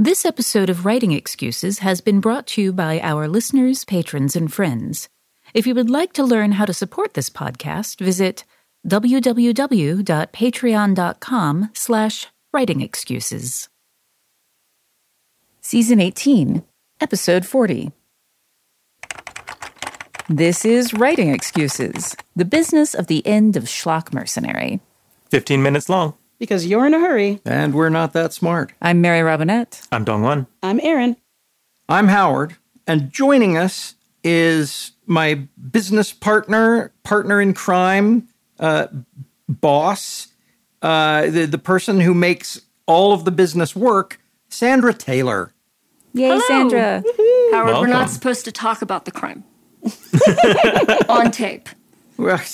This episode of Writing Excuses has been brought to you by our listeners, patrons, and friends. If you would like to learn how to support this podcast, visit www.patreon.com slash writingexcuses. Season 18, Episode 40. This is Writing Excuses, the business of the end of schlock mercenary. 15 minutes long. Because you're in a hurry. And we're not that smart. I'm Mary Robinette. I'm Dong Won. I'm Erin. I'm Howard, and joining us is my business partner, partner in crime, uh, boss, uh, the, the person who makes all of the business work, Sandra Tayler. Yay, Hello. Sandra. Howard, we're not supposed to talk about the crime on tape. Well,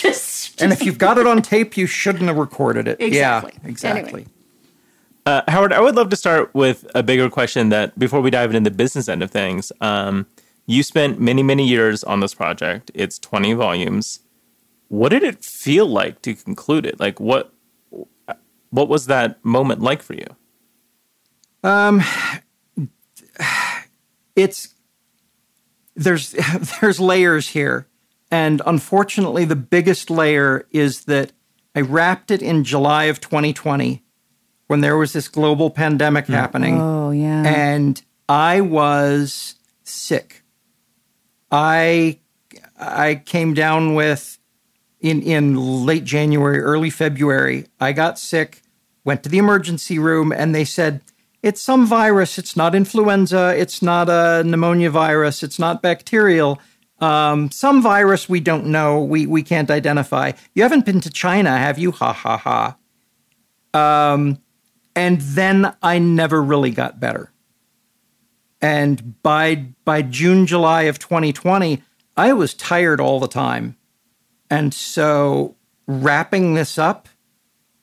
Just, and if you've got it on tape, you shouldn't have recorded it. Exactly. Yeah, exactly. Anyway. Uh, Howard, I would love to start with a bigger question that before we dive into the business end of things, um, you spent many, many years on this project. It's 20 volumes. What did it feel like to conclude it? Like what what was that moment like for you? Um it's there's there's layers here and unfortunately the biggest layer is that i wrapped it in july of 2020 when there was this global pandemic hmm. happening. Oh, yeah. and i was sick. I i came down with in in late january early february i got sick went to the emergency room and they said it's some virus. It's not influenza. It's not a pneumonia virus. It's not bacterial um, some virus we don't know we we can't identify. You haven't been to china have you? Ha ha ha. Um, and then i never really got better. And by by June July of 2020 I was tired all the time. And so wrapping this up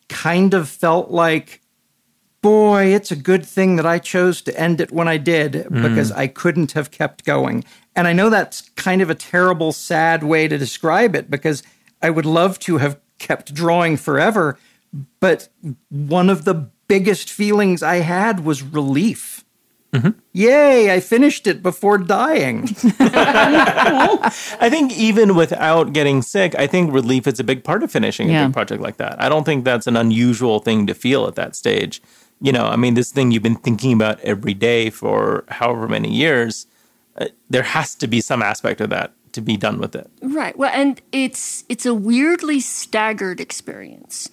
kind of felt like boy it's a good thing that I chose to end it when I did mm. because I couldn't have kept going and I know that's kind of a terrible sad way to describe it because I would love to have kept drawing forever but one of the biggest feelings I had was relief mm-hmm. Yay, I finished it before dying. I think even without getting sick, I think relief is a big part of finishing a big project like that. I don't think that's an unusual thing to feel at that stage. You know, I mean, this thing you've been thinking about every day for however many years, uh, there has to be some aspect of that to be done with it. right. Well, and it's it's a weirdly staggered experience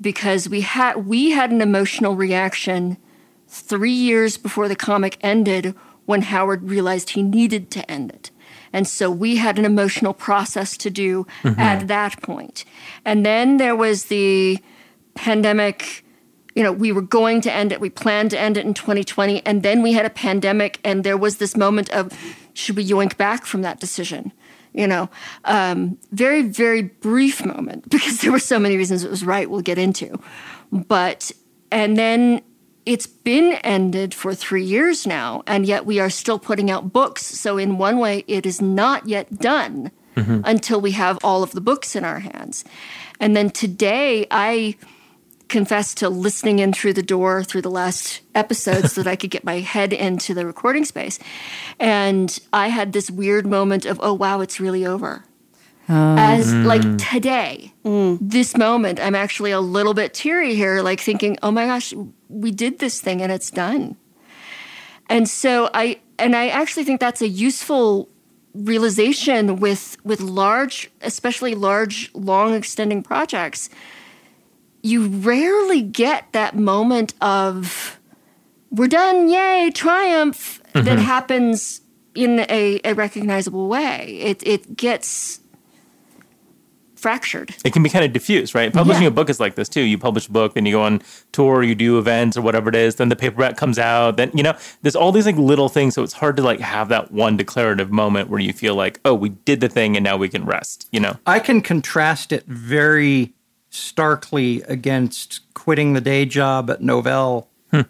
because we had we had an emotional reaction three years before the comic ended when Howard realized he needed to end it. And so we had an emotional process to do at that point. And then there was the pandemic. You know, we were going to end it. We planned to end it in 2020. And then we had a pandemic, and there was this moment of should we yoink back from that decision? You know, um, very, very brief moment because there were so many reasons it was right, we'll get into. But, and then it's been ended for three years now, and yet we are still putting out books. So, in one way, it is not yet done until we have all of the books in our hands. And then today, I confess to listening in through the door through the last episode so that I could get my head into the recording space. And I had this weird moment of, oh, wow, it's really over. Oh. As mm. like today, mm. this moment, I'm actually a little bit teary here, like thinking, oh my gosh, we did this thing and it's done. And so I, and I actually think that's a useful realization with with large, especially large, long extending projects you rarely get that moment of we're done, yay, triumph that mm-hmm. happens in a, a recognizable way. It it gets fractured. It can be kind of diffuse, right? Publishing Yeah. a book is like this too. You publish a book, then you go on tour, you do events or whatever it is, then the paperback comes out, then you know, there's all these like little things, so it's hard to like have that one declarative moment where you feel like, oh, we did the thing and now we can rest, you know? I can contrast it very starkly against quitting the day job at Novell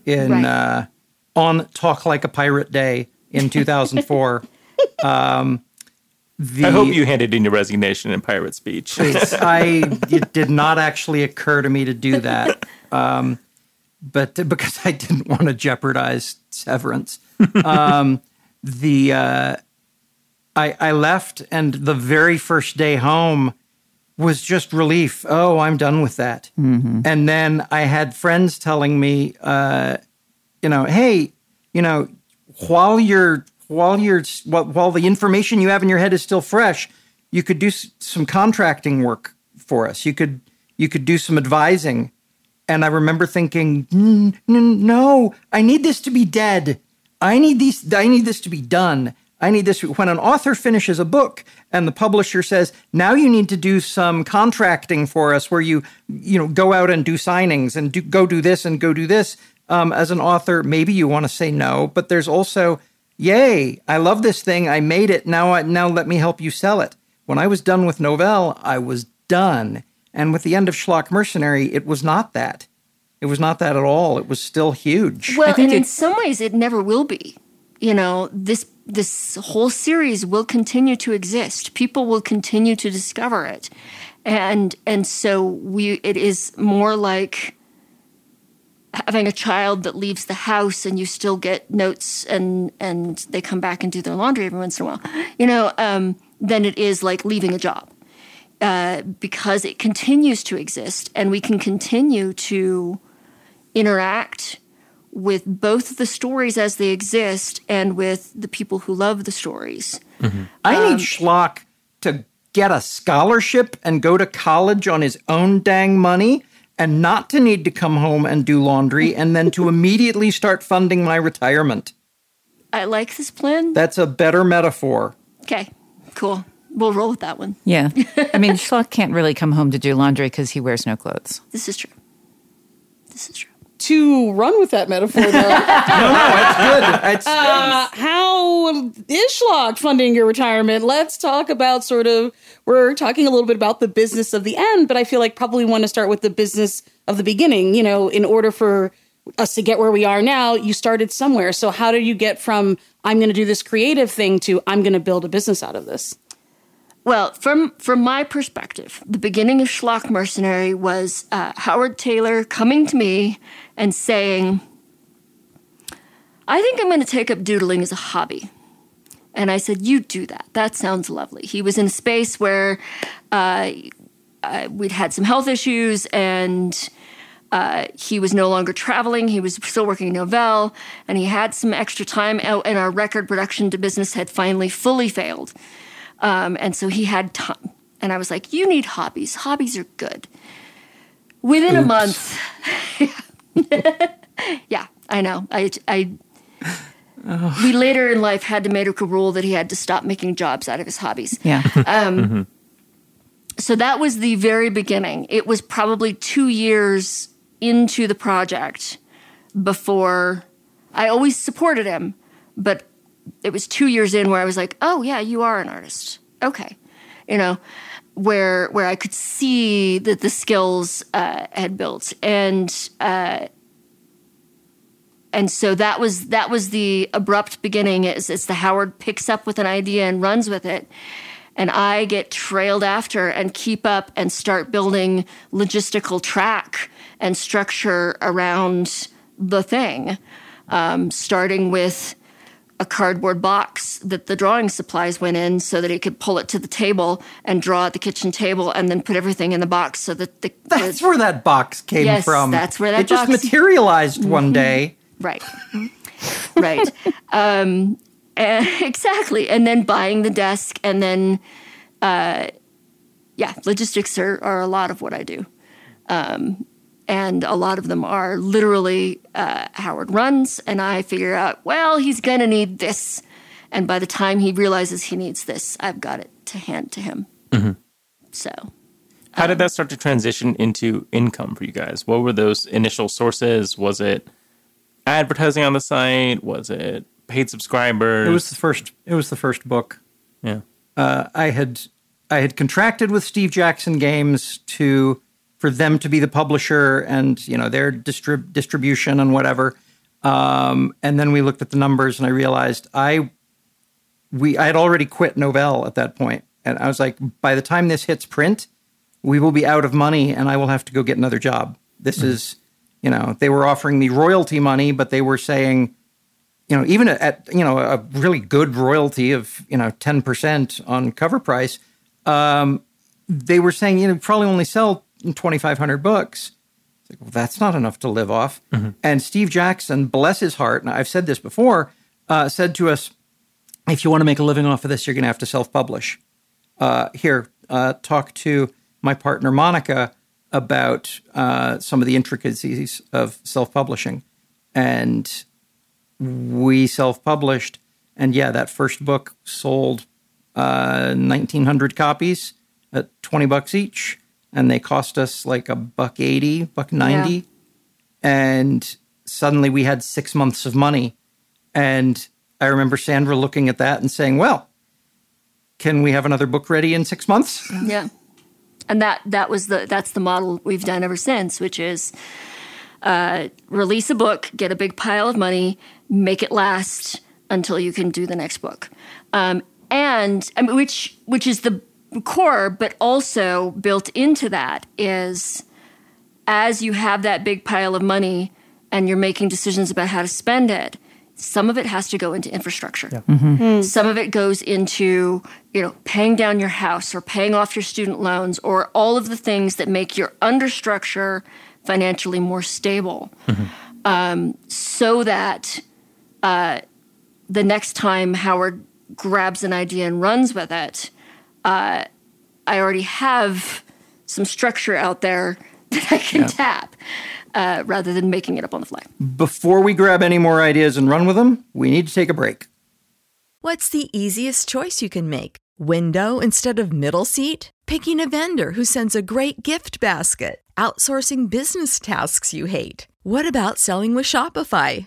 in Right. uh, on Talk Like a Pirate Day in 2004. um, the, I hope you handed in your resignation in pirate speech. I it did not actually occur to me to do that. Um, but because I didn't want to jeopardize severance, um, the uh, I, I left, and the very first day home was just relief. Oh, I'm done with that. And then I had friends telling me, uh, you know, hey, you know, while you're while you're while, while the information you have in your head is still fresh, you could do s- some contracting work for us. You could you could do some advising. And I remember thinking, "N- n- no, I need this to be dead. I need these. I need this to be done. I need this. When an author finishes a book and the publisher says, now you need to do some contracting for us, where you you know go out and do signings and do, go do this and go do this. Um, as an author, maybe you want to say no, but there's also, yay, I love this thing. I made it. Now, I, now let me help you sell it. When I was done with Novell, I was done. And with the end of Schlock Mercenary, it was not that. It was not that at all. It was still huge. Well, think and in some ways, it never will be. You know, this this whole series will continue to exist. People will continue to discover it, and and so we. It is more like having a child that leaves the house and you still get notes and and they come back and do their laundry every once in a while. You know, um, than it is like leaving a job uh, because it continues to exist and we can continue to interact with both the stories as they exist and with the people who love the stories. I Um, need Schlock to get a scholarship and go to college on his own dang money and not to need to come home and do laundry and then to immediately start funding my retirement. I like this plan. That's a better metaphor. Okay, cool. We'll roll with that one. Yeah. I mean, Schlock can't really come home to do laundry because he wears no clothes. This is true. This is true. To run with that metaphor, though, no, no, it's Good. It's, uh, how is Schlock funding your retirement? Let's talk about sort of, we're talking a little bit about the business of the end, but I feel like probably want to start with the business of the beginning. You know, in order for us to get where we are now, you started somewhere. So, how do you get from I'm going to do this creative thing to I'm going to build a business out of this? Well, from from my perspective, the beginning of Schlock Mercenary was uh, Howard Tayler coming to me and saying, "I think I'm going to take up doodling as a hobby." And I said, "You do that. That sounds lovely." He was in a space where uh, uh, we'd had some health issues and. Uh, he was no longer traveling. He was still working Novell, and he had some extra time out. And our record production to business had finally fully failed. Um, and so he had time. And I was like, you need hobbies. Hobbies are good. Within a month, yeah, I know. I, I, we later in life had to make a rule that he had to stop making jobs out of his hobbies. Yeah. Um, mm-hmm. So that was the very beginning. It was probably two years into the project before I always supported him, but it was two years in where I was like, "Oh yeah, you are an artist." Okay, you know, where where I could see that the skills uh, had built, and uh, and so that was that was the abrupt beginning. It's, it's the Howard picks up with an idea and runs with it, and I get trailed after and keep up and start building logistical track and structure around the thing, um, starting with a cardboard box that the drawing supplies went in so that he could pull it to the table and draw at the kitchen table and then put everything in the box so that the that's the- where that box came Yes, from. that's where that it just box- Mm-hmm. materialized one day. Right. right. Um, and- exactly. And then buying the desk, and then, uh, yeah, logistics are, are a lot of what I do. Um, and a lot of them are literally uh, Howard runs, and I figure out, well, he's going to need this. And by the time he realizes he needs this, I've got it to hand to him. So. How did that start to transition into income for you guys? What were those initial sources? Was it advertising on the site? Was it paid subscribers? It was the first. It was the first book. yeah. uh, I had I had contracted with Steve Jackson Games to for them to be the publisher and you know their distrib- distribution and whatever. Um, and then we looked at the numbers and I realized I we I had already quit Novell at that point, and I was like, by the time this hits print, we will be out of money and I will have to go get another job. This is You know, they were offering me royalty money, but they were saying, you know, even at you know a really good royalty of you know ten percent on cover price, um, they were saying you know probably only sell twenty five hundred books. Like, well, that's not enough to live off. Mm-hmm. And Steve Jackson, bless his heart, and I've said this before, uh, said to us, if you want to make a living off of this, you're going to have to self publish. Uh, here, uh, talk to my partner Monica about uh, some of the intricacies of self publishing. And we self published. And yeah, that first book sold uh, 1,900 copies at 20 bucks each. And they cost us like a buck 80, buck 90. Yeah. And suddenly we had six months of money. And I remember Sandra looking at that and saying, well, can we have another book ready in six months? Yeah. And that that was the that's the model we've done ever since, which is uh, release a book, get a big pile of money, make it last until you can do the next book, um, and I mean, which which is the core, but also built into that is as you have that big pile of money and you're making decisions about how to spend it, some of it has to go into infrastructure. Yeah. Mm-hmm. Mm. Some of it goes into, you know, paying down your house or paying off your student loans or all of the things that make your understructure financially more stable. Mm-hmm. Um, so that uh, the next time Howard grabs an idea and runs with it, uh, I already have some structure out there that I can yeah. tap uh, rather than making it up on the fly. Before we grab any more ideas and run with them, we need to take a break. What's the easiest choice you can make? Window instead of middle seat? Picking a vendor who sends a great gift basket? Outsourcing business tasks you hate? What about selling with Shopify?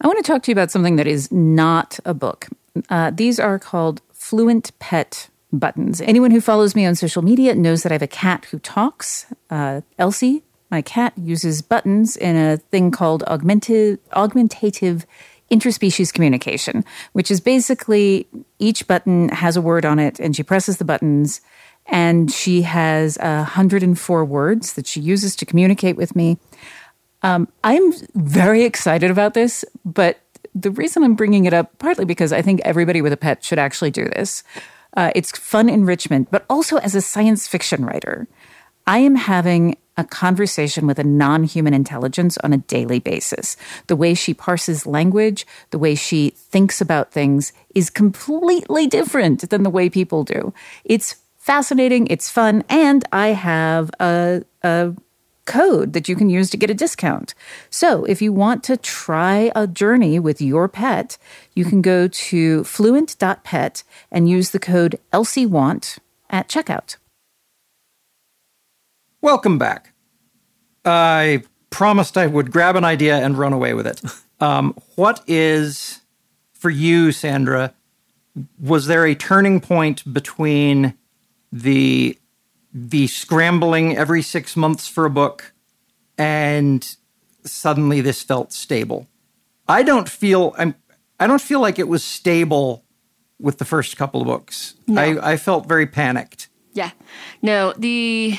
I want to talk to you about something that is not a book. Uh, these are called Fluent Pet buttons. Anyone who follows me on social media knows that I have a cat who talks. Uh, Elsie, my cat, uses buttons in a thing called augmented, augmentative interspecies communication, which is basically each button has a word on it and she presses the buttons and she has 104 words that she uses to communicate with me. Um, I'm very excited about this, but the reason I'm bringing it up, partly because I think everybody with a pet should actually do this. Uh, it's fun enrichment, but also as a science fiction writer, I am having a conversation with a non human intelligence on a daily basis. The way she parses language, the way she thinks about things is completely different than the way people do. It's fascinating, it's fun, and I have a, a code that you can use to get a discount. So if you want to try a journey with your pet, you can go to fluent.pet and use the code ElsieWant at checkout. Welcome back. I promised I would grab an idea and run away with it. Um, what is, for you, Sandra, was there a turning point between the the scrambling every six months for a book and suddenly this felt stable? I don't feel I'm I don't feel like it was stable with the first couple of books. No. I, I felt very panicked. Yeah. No, the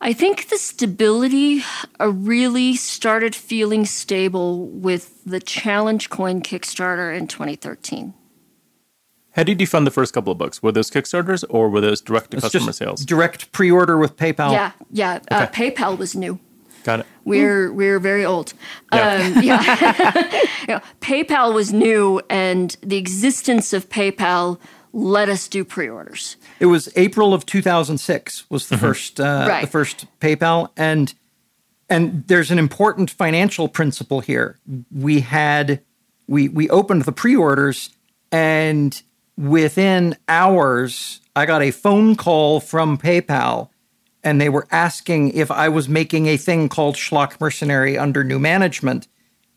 I think the stability uh, really started feeling stable with the Challenge Coin Kickstarter in 2013. How did you fund the first couple of books? Were those Kickstarters or were those direct to customer just sales? direct pre-order with PayPal. Yeah, yeah. Uh, PayPal was new. Got it. We're we're very old. Yeah. Um, yeah. You know, PayPal was new, and the existence of PayPal let us do pre-orders. It was April of 2006 was the first uh, Right. the first PayPal and and there's an important financial principle here. We had we we opened the pre-orders and within hours I got a phone call from PayPal and they were asking if I was making a thing called Schlock Mercenary under new management.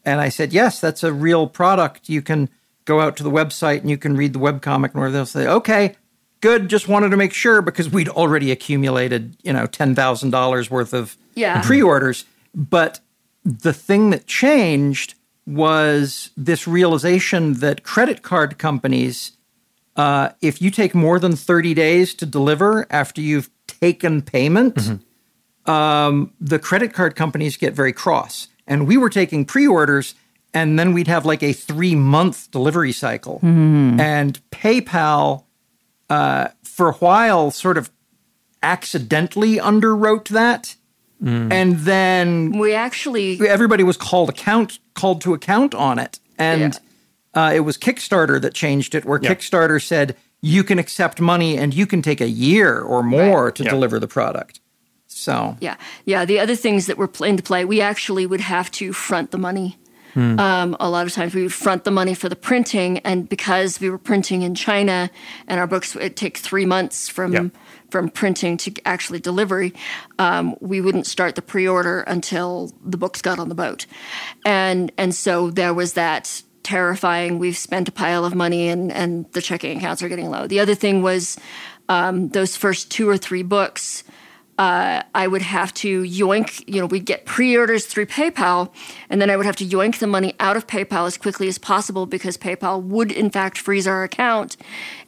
And I said, yes, that's a real product. You can go out to the website and you can read the webcomic, and they'll say, okay, good. Just wanted to make sure because we'd already accumulated, you know, $10,000 worth of Yeah. pre orders. But the thing that changed was this realization that credit card companies, uh, if you take more than 30 days to deliver after you've taken payment, um, the credit card companies get very cross. And we were taking pre orders, and then we'd have like a three month delivery cycle. And PayPal, uh, for a while, sort of accidentally underwrote that. And then We actually everybody was called account called to account on it and uh, it was kickstarter that changed it where Yeah. kickstarter said you can accept money and you can take a year or more to Yeah. deliver the product so Yeah, yeah. The other things that were pl- into play, we actually would have to front the money. Um, a lot of times we would front the money for the printing, and because we were printing in China, and our books would take three months from Yeah. from printing to actually delivery, um, we wouldn't start the pre-order until the books got on the boat, and and so there was that terrifying. We've spent a pile of money, and and the checking accounts are getting low. The other thing was um, those first two or three books. uh, I would have to yoink, you know, we'd get pre orders through PayPal, and then I would have to yoink the money out of PayPal as quickly as possible because PayPal would, in fact, freeze our account.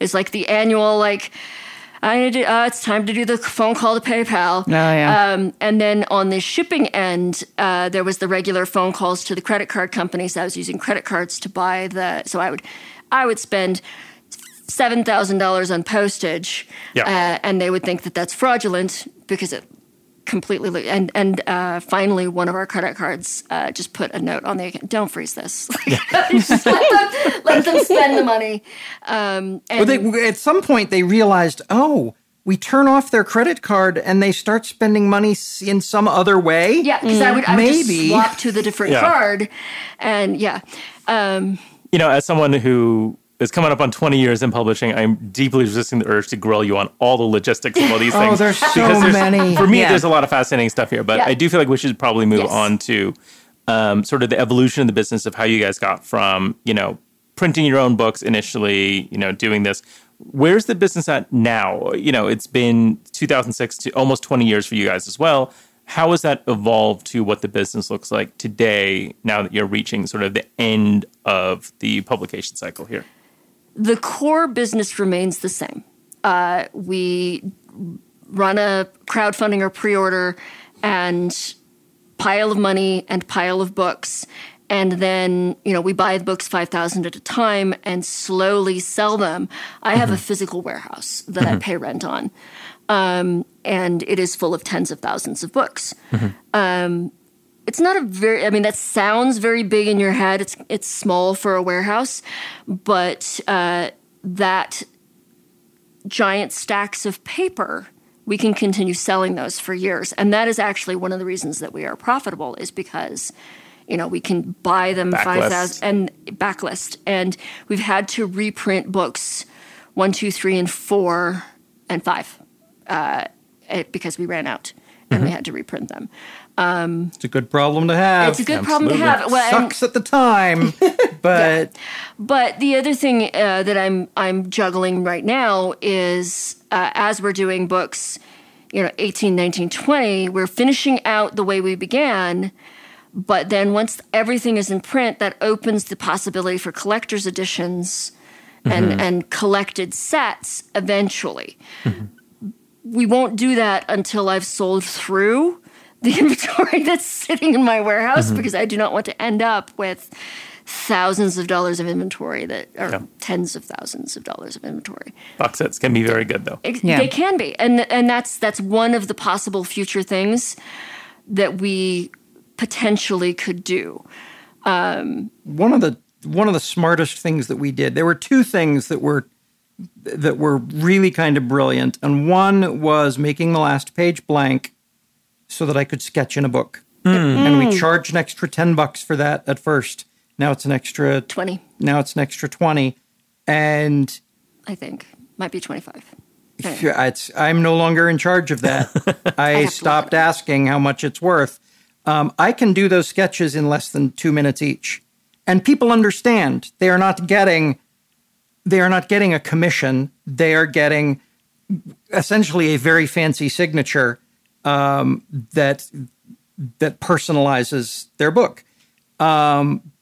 It's like the annual, like, I need to, uh, it's time to do the phone call to PayPal. Oh, yeah. Um, and then on the shipping end, uh, there was the regular phone calls to the credit card companies. I was using credit cards to buy the, so I would, I would spend seven thousand dollars on postage, Yeah. uh, and they would think that that's fraudulent because it completely. lo- And and uh, finally, one of our credit cards uh, just put a note on the account: "Don't freeze this. let them, let them spend the money." Um, and but they, at some point they realized oh we turn off their credit card and they start spending money in some other way yeah, because I would I would just Maybe. swap to the different Yeah. card, and yeah. Um, You know, as someone who is coming up on 20 years in publishing, I'm deeply resisting the urge to grill you on all the logistics of all these Oh, things. there's so Because there's- many. For me, Yeah. there's a lot of fascinating stuff here, but Yeah. I do feel like we should probably move Yes. on to um, sort of the evolution of the business of how you guys got from, you know, printing your own books initially, you know, doing this. Where's the business at now? You know, it's been 2006 to almost 20 years for you guys as well. How has that evolved to what the business looks like today now that you're reaching sort of the end of the publication cycle here? The core business remains the same. Uh, we run a crowdfunding or pre-order and pile of money and pile of books. And then you know we buy the books 5000 at a time and slowly sell them. I have a physical warehouse that i pay rent on. Um, and it is full of tens of thousands of books. Um, it's not a very i mean that sounds very big in your head. It's it's small for a warehouse but uh, that giant stacks of paper we can continue selling those for years. And that is actually one of the reasons that we are profitable is because you know we can buy them Backlist. 5000 and backlist. And we've had to reprint books one two three and four and five uh, eh, because we ran out and we had to reprint them it's a good problem to have. It's a good problem to have. Well, sucks at the time but But the other thing uh, that I'm I'm juggling right now is uh, as we're doing books, you know, 18, 19, 20, we're finishing out the way we began. But then once everything is in print, that opens the possibility for collector's editions and, and collected sets eventually. we won't do that until I've sold through the inventory that's sitting in my warehouse Mm-hmm. because I do not want to end up with thousands of dollars of inventory that are Yeah. tens of thousands of dollars of inventory. Box sets can be very good though. Ex- Yeah. They can be, and and that's that's one of the possible future things that we potentially could do. one of the one of the smartest things that we did there were two things that were that were really kind of brilliant and one was making the last page blank so that i could sketch in a book and we charged an extra 10 bucks for that at first now it's an extra Twenty, now it's an extra 20 and I think, might be twenty-five. Anyway. It's, I'm no longer in charge of that. I, have to look stopped asking how much it's worth. Um, I can do those sketches in less than two minutes each, and people understand. They are not getting, they are not getting a commission. They are getting essentially a very fancy signature um, that that personalizes their book. Um,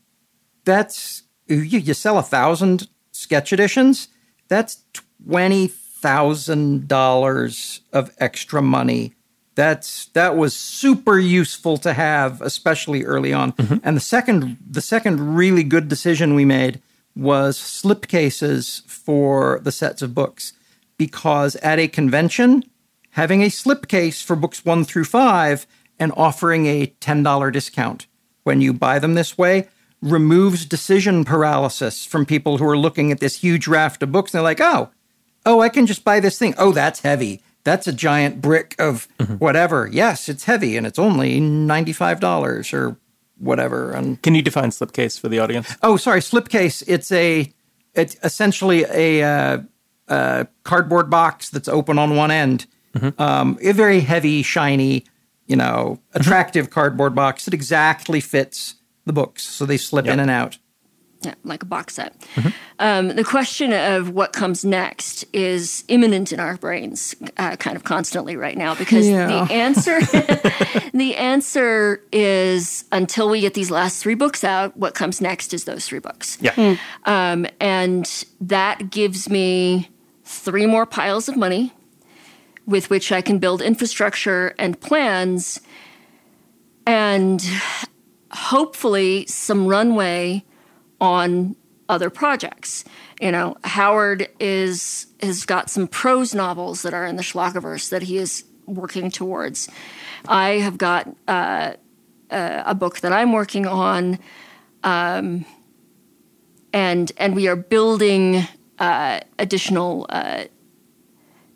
that's you, you sell a thousand sketch editions. That's twenty thousand dollars of extra money. That's that was super useful to have, especially early on. And the second, the second really good decision we made was slipcases for the sets of books, because at a convention, having a slipcase for books one through five and offering a ten dollar discount when you buy them this way removes decision paralysis from people who are looking at this huge raft of books and they're like, oh, oh, I can just buy this thing. Oh, that's heavy. That's a giant brick of whatever. Yes, it's heavy and it's only $95 or whatever. And Can you define slipcase for the audience? oh, sorry, slipcase. It's a, it's essentially a, uh, uh, cardboard box that's open on one end. Um, a very heavy, shiny, you know, attractive cardboard box that exactly fits the books. So they slip in and out. Yeah, like a box set. Um, the question of what comes next is imminent in our brains, uh, kind of constantly right now, because Yeah. the answer, the answer is until we get these last three books out, what comes next is those three books. Yeah. Um, and that gives me three more piles of money with which I can build infrastructure and plans and hopefully some runway on other projects. You know, Howard is has got some prose novels that are in the Schlockerverse that he is working towards. I have got uh, a, a book that I'm working on, um, and and we are building uh, additional, uh,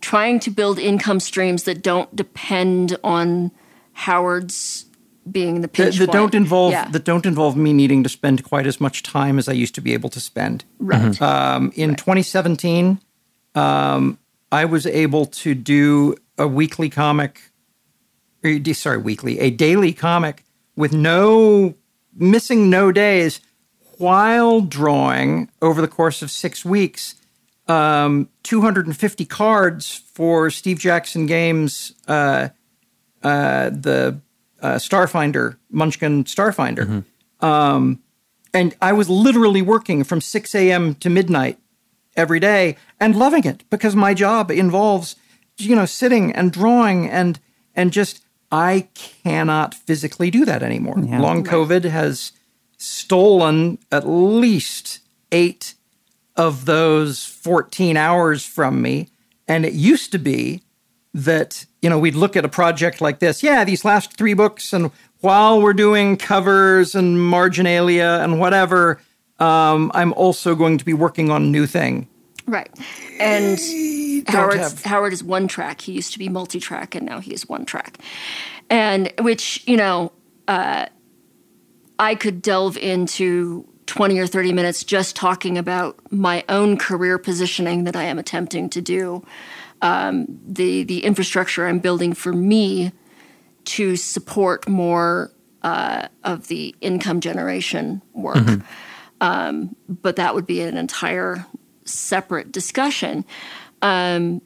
trying to build income streams that don't depend on Howard's being the that, pinch that don't involve Yeah. that don't involve me needing to spend quite as much time as I used to be able to spend. right. Um, in 2017, um, I was able to do a weekly comic. or, Sorry, weekly, a daily comic with no missing no days, while drawing over the course of six weeks. Um, 250 cards for Steve Jackson Games, uh, uh, the uh, Starfinder, Munchkin Starfinder. Um, and I was literally working from 6 a.m. to midnight every day and loving it because my job involves, you know, sitting and drawing and and just I cannot physically do that anymore. Long COVID has stolen at least eight of those 14 hours from me. And it used to be that, you know, we'd look at a project like this. Yeah, these last three books, and while we're doing covers and marginalia and whatever, um, I'm also going to be working on a new thing. Right. And Howard have- Howard is one track. He used to be multi track and now he is one track. And which, you know, uh, I could delve into 20 or 30 minutes just talking about my own career positioning that I am attempting to do. Um, the the infrastructure I'm building for me to support more uh, of the income generation work. Um, but that would be an entire separate discussion. Um,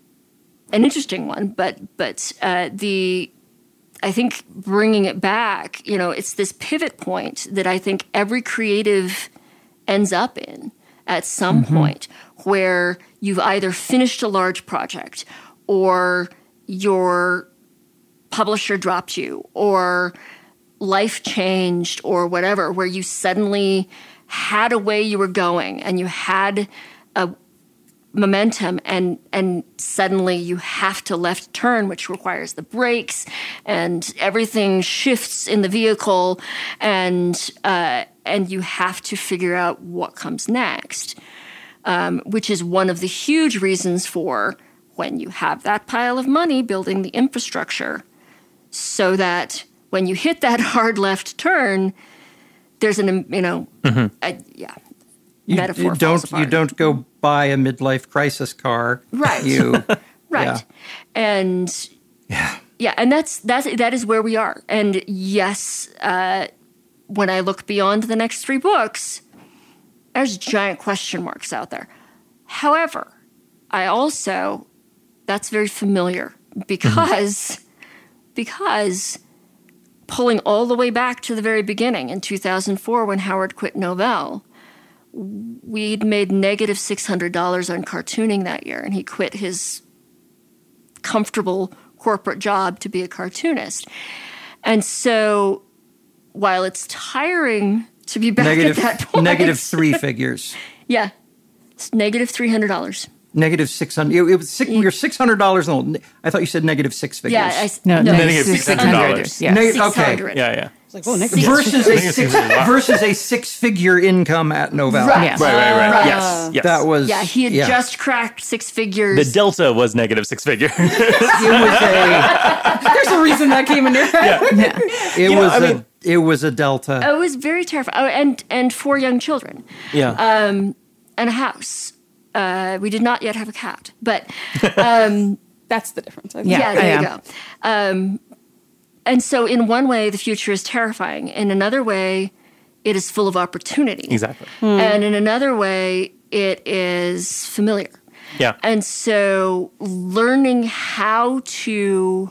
an interesting one, but but uh, the I think bringing it back, you know, it's this pivot point that I think every creative ends up in at some mm-hmm. point where you've either finished a large project or your publisher dropped you or life changed or whatever, where you suddenly had a way you were going and you had a momentum and and suddenly you have to left turn which requires the brakes and everything shifts in the vehicle and uh, and you have to figure out what comes next um, which is one of the huge reasons for when you have that pile of money building the infrastructure so that when you hit that hard left turn there's an you know a, yeah You, metaphor you don't you don't go buy a midlife crisis car. Right. You right Yeah. and yeah. yeah and that's that's that is where we are and yes uh, when i look beyond the next three books there's giant question marks out there however i also that's very familiar because because pulling all the way back to the very beginning in 2004 when howard quit novell we'd made negative $600 on cartooning that year and he quit his comfortable corporate job to be a cartoonist. And so while it's tiring to be back Negative at that point, negative three figures. yeah, it's negative negative three hundred dollars. Negative six hundred. It, it was six, you're six hundred dollars. I thought you said negative six figures. Yeah, I, No, no, Negative $600. Yeah. Neg- okay. Yeah, yeah. It's like, oh, negative. versus a Six- six Wow. versus a six figure income at Novell. Right. Yes. Right, right, right. Right. Yes, yes. That was Yeah, he had yeah. just cracked six figures. the delta was negative six figures. It was a There's a reason that came in your head. it Yeah, was I a mean- it was a delta. Oh, it was very terrifying. Oh, and and four young children yeah. Um, and a house. Uh, we did not yet have a cat, but um, That's the difference. I think. Yeah. yeah, there I you go. Um, and so, in one way, the future is terrifying. In another way, it is full of opportunity. exactly. Hmm. And in another way, it is familiar. Yeah. And so, learning how to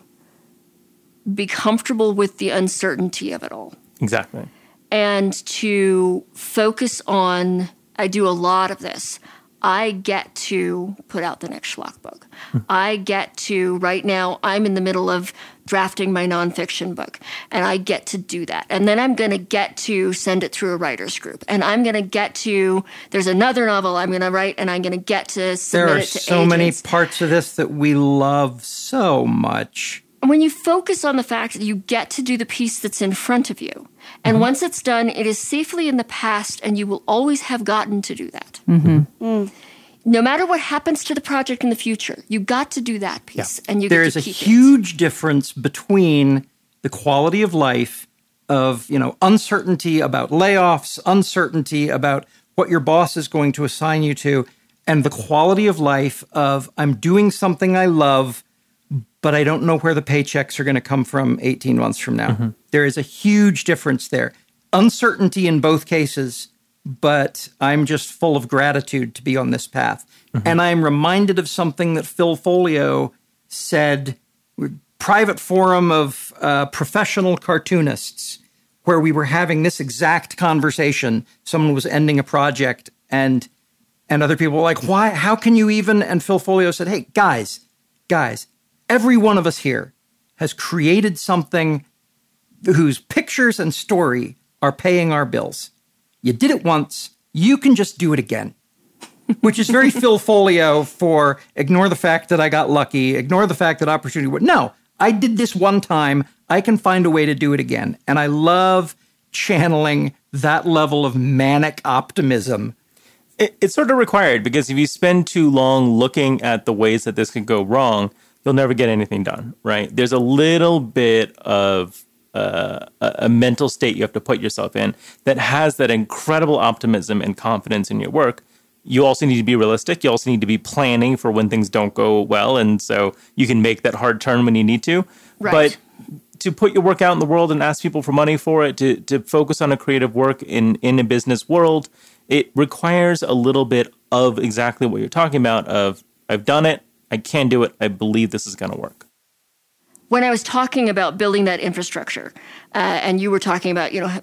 be comfortable with the uncertainty of it all exactly. and to focus on I do a lot of this. I get to put out the next schlock book. I get to right now I'm in the middle of drafting my nonfiction book and I get to do that. And then I'm gonna get to send it through a writer's group. And I'm gonna get to there's another novel I'm gonna write and I'm gonna get to submit there are it to so many parts of this that we love so much. when you focus on the fact that you get to do the piece that's in front of you, and mm-hmm. once it's done, it is safely in the past, and you will always have gotten to do that. Mm-hmm. Mm. No matter what happens to the project in the future, you got to do that piece, and you there get is to a keep huge difference between the quality of life of you know uncertainty about layoffs uncertainty about what your boss is going to assign you to and the quality of life of i'm doing something i love but i don't know where the paychecks are going to come from 18 months from now. Mm-hmm. There is a huge difference there. Uncertainty in both cases but i'm just full of gratitude to be on this path and i'm reminded of something that Phil Foglio said private forum of uh, professional cartoonists where we were having this exact conversation. Someone was ending a project, and and other people were like, "Why? How can you even?" And Phil Foglio said, "Hey, guys, guys, every one of us here has created something whose pictures and story are paying our bills. You did it once, you can just do it again." Which is very Phil Foglio for ignore the fact that I got lucky, ignore the fact that opportunity would. No, I did this one time. I can find a way to do it again. And I love channeling that level of manic optimism. It, it's sort of required because if you spend too long looking at the ways that this could go wrong, you'll never get anything done, right? There's a little bit of uh, a, mental state you have to put yourself in that has that incredible optimism and confidence in your work. You also need to be realistic. You also need to be planning for when things don't go well. And so you can make that hard turn when you need to. Right. But to put your work out in the world and ask people for money for it, to, to focus on a creative work in, in a business world, it requires a little bit of exactly what you're talking about of I've done it, I can do it, I believe this is going to work. When I was talking about building that infrastructure, uh, and you were talking about you know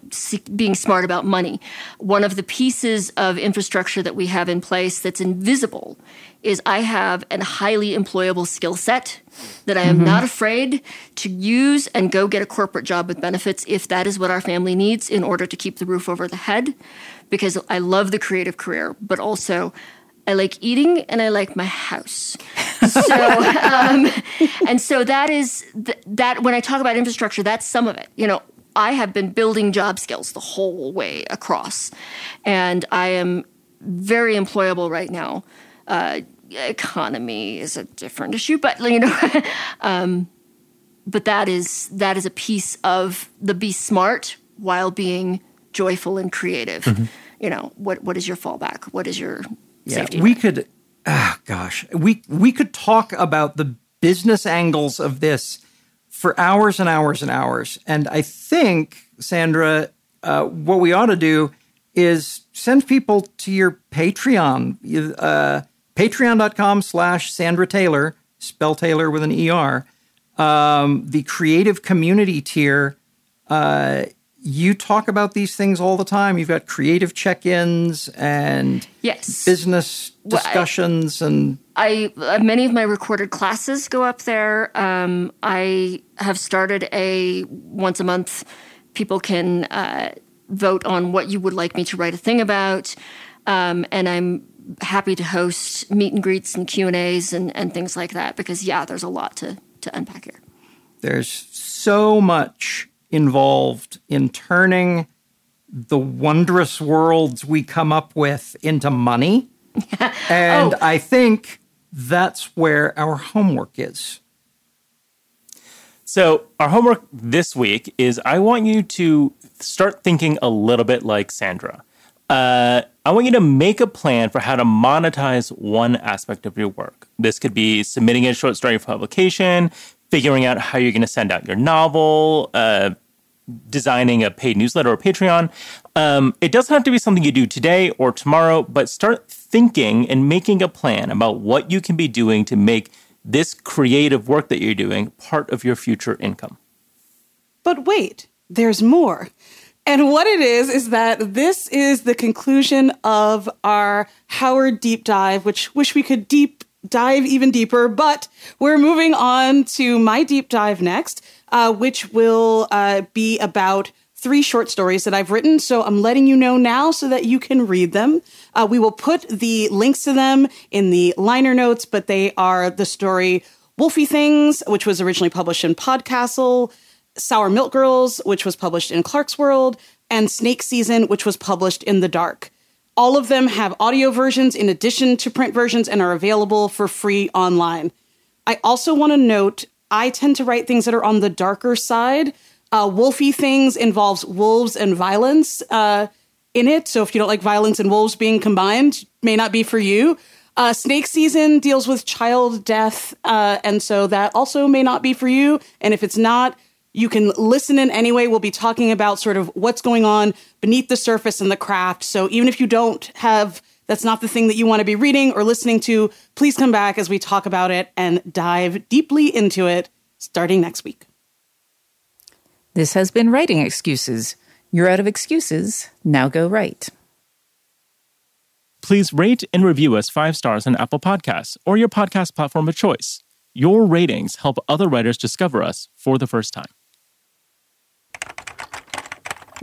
being smart about money, one of the pieces of infrastructure that we have in place that's invisible is I have a highly employable skill set that I am mm-hmm. not afraid to use and go get a corporate job with benefits if that is what our family needs in order to keep the roof over the head. Because I love the creative career, but also I like eating and I like my house. So, um, and so that is th- that when I talk about infrastructure, that's some of it. You know, I have been building job skills the whole way across, and I am very employable right now. Uh, economy is a different issue, but you know, um, but that is that is a piece of the be smart while being joyful and creative. Mm-hmm. You know, what what is your fallback? What is your yeah, safety? We could, ah, gosh, we we could talk about the business angles of this for hours and hours and hours. And I think, Sandra, uh, what we ought to do is send people to your Patreon, uh, patreon.com slash Sandra Tayler, spell Tayler with an ER. Um, the creative community tier uh, you talk about these things all the time. You've got creative check-ins and yes, business discussions, well, I, and I uh, many of my recorded classes go up there. Um, I have started a once a month. People can uh, vote on what you would like me to write a thing about, um, and I'm happy to host meet and greets and Q and A's and, and things like that because yeah, there's a lot to to unpack here. There's so much involved in turning the wondrous worlds we come up with into money. and oh. I think that's where our homework is. So, our homework this week is I want you to start thinking a little bit like Sandra. Uh, I want you to make a plan for how to monetize one aspect of your work. This could be submitting a short story for publication, figuring out how you're going to send out your novel, uh, designing a paid newsletter or Patreon. Um, it doesn't have to be something you do today or tomorrow, but start thinking and making a plan about what you can be doing to make this creative work that you're doing part of your future income. But wait, there's more. And what it is, is that this is the conclusion of our Howard deep dive, which wish we could deep dive even deeper, but we're moving on to my deep dive next uh, which will uh, be about three short stories that I've written. So I'm letting you know now so that you can read them. Uh, we will put the links to them in the liner notes, but they are the story Wolfy Things, which was originally published in Podcastle, Sour Milk Girls, which was published in Clarkesworld, and Snake Season, which was published in The Dark. All of them have audio versions in addition to print versions and are available for free online. I also want to note I tend to write things that are on the darker side. Uh, wolfy things involves wolves and violence uh, in it. So if you don't like violence and wolves being combined, may not be for you. Uh, Snake Season deals with child death, uh, and so that also may not be for you. And if it's not, you can listen in anyway. We'll be talking about sort of what's going on beneath the surface in the craft. So even if you don't have that's not the thing that you want to be reading or listening to, please come back as we talk about it and dive deeply into it starting next week. This has been Writing Excuses. You're out of excuses. Now go write. Please rate and review us five stars on Apple Podcasts or your podcast platform of choice. Your ratings help other writers discover us for the first time.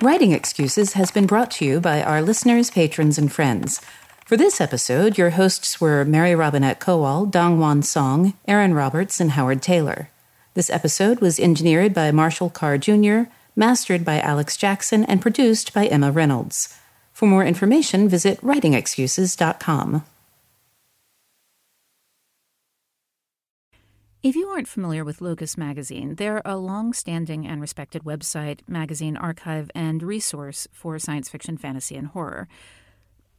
Writing Excuses has been brought to you by our listeners, patrons, and friends. For this episode, your hosts were Mary Robinette Kowal, DongWon Song, Erin Roberts, and Howard Tayler. This episode was engineered by Marshall Carr Jr., mastered by Alex Jackson, and produced by Emma Reynolds. For more information, visit writingexcuses.com. If you aren't familiar with Locus Magazine, they're a long standing and respected website, magazine archive, and resource for science fiction, fantasy, and horror.